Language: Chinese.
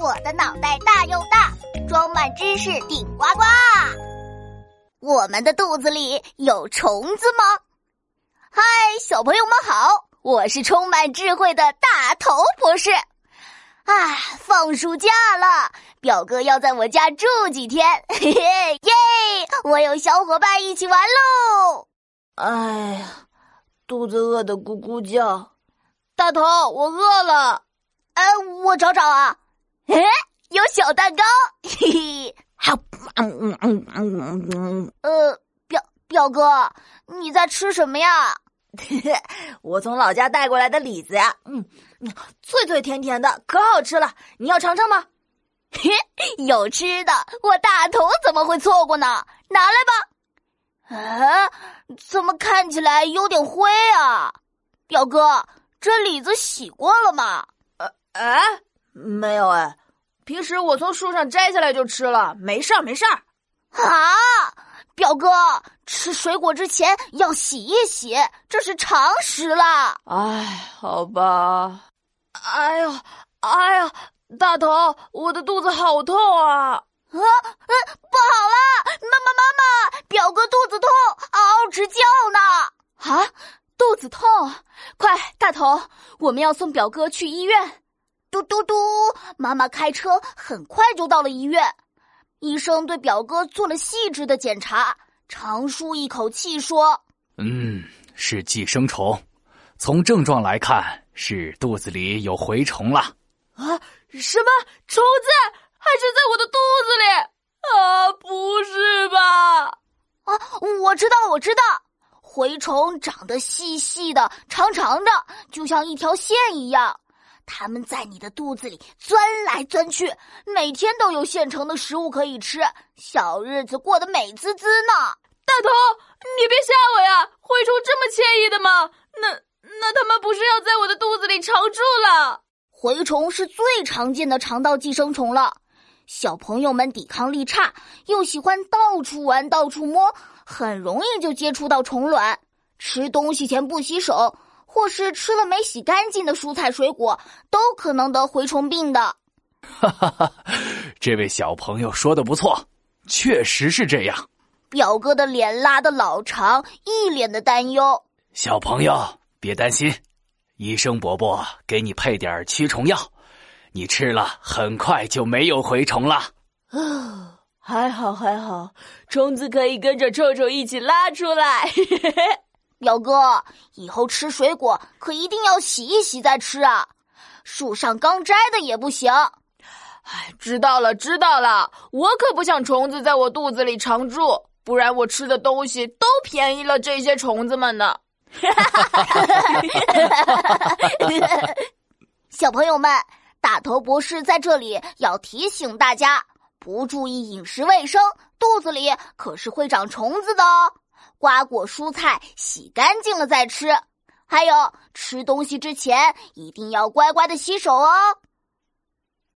我的脑袋大又大，装满知识顶呱呱。我们的肚子里有虫子吗？嗨，小朋友们好，我是充满智慧的大头博士。啊，放暑假了，表哥要在我家住几天，嘿嘿耶！我有小伙伴一起玩喽。哎呀，肚子饿得咕咕叫。大头，我饿了。呃，我找找啊。哎，有小蛋糕，嘿嘿。好，嗯嗯嗯嗯嗯。呃，表表哥，你在吃什么呀？我从老家带过来的李子呀。嗯，脆脆甜甜的，可好吃了。你要尝尝吗？嘿，有吃的，我大头怎么会错过呢？拿来吧。啊，怎么看起来有点灰啊？表哥。这李子洗过了吗？呃，哎，没有哎，平时我从树上摘下来就吃了，没事儿，没事儿。啊，表哥，吃水果之前要洗一洗，这是常识啦。哎，好吧。哎呦，哎呀，大头，我的肚子好痛啊！啊，不好了，妈妈，妈妈，表哥肚子痛，嗷嗷直叫呢。啊？肚子痛，快，大头，我们要送表哥去医院。嘟嘟嘟，妈妈开车很快就到了医院。医生对表哥做了细致的检查，长舒一口气说：“嗯，是寄生虫。从症状来看，是肚子里有蛔虫了。”啊，什么虫子？还是在我的肚子里？啊，不是吧？啊，我知道，我知道。蛔虫长得细细的、长长的，就像一条线一样。它们在你的肚子里钻来钻去，每天都有现成的食物可以吃，小日子过得美滋滋呢。大头，你别吓我呀！蛔虫这么惬意的吗？那那他们不是要在我的肚子里常住了？蛔虫是最常见的肠道寄生虫了。小朋友们抵抗力差，又喜欢到处玩、到处摸，很容易就接触到虫卵。吃东西前不洗手，或是吃了没洗干净的蔬菜水果，都可能得蛔虫病的。哈哈哈，这位小朋友说的不错，确实是这样。表哥的脸拉得老长，一脸的担忧。小朋友别担心，医生伯伯给你配点驱虫药。你吃了，很快就没有蛔虫了。啊，还好还好，虫子可以跟着臭臭一起拉出来。表哥，以后吃水果可一定要洗一洗再吃啊！树上刚摘的也不行。哎，知道了知道了，我可不想虫子在我肚子里常住，不然我吃的东西都便宜了这些虫子们呢。小朋友们。大头博士在这里要提醒大家：不注意饮食卫生，肚子里可是会长虫子的哦。瓜果蔬菜洗干净了再吃，还有吃东西之前一定要乖乖的洗手哦。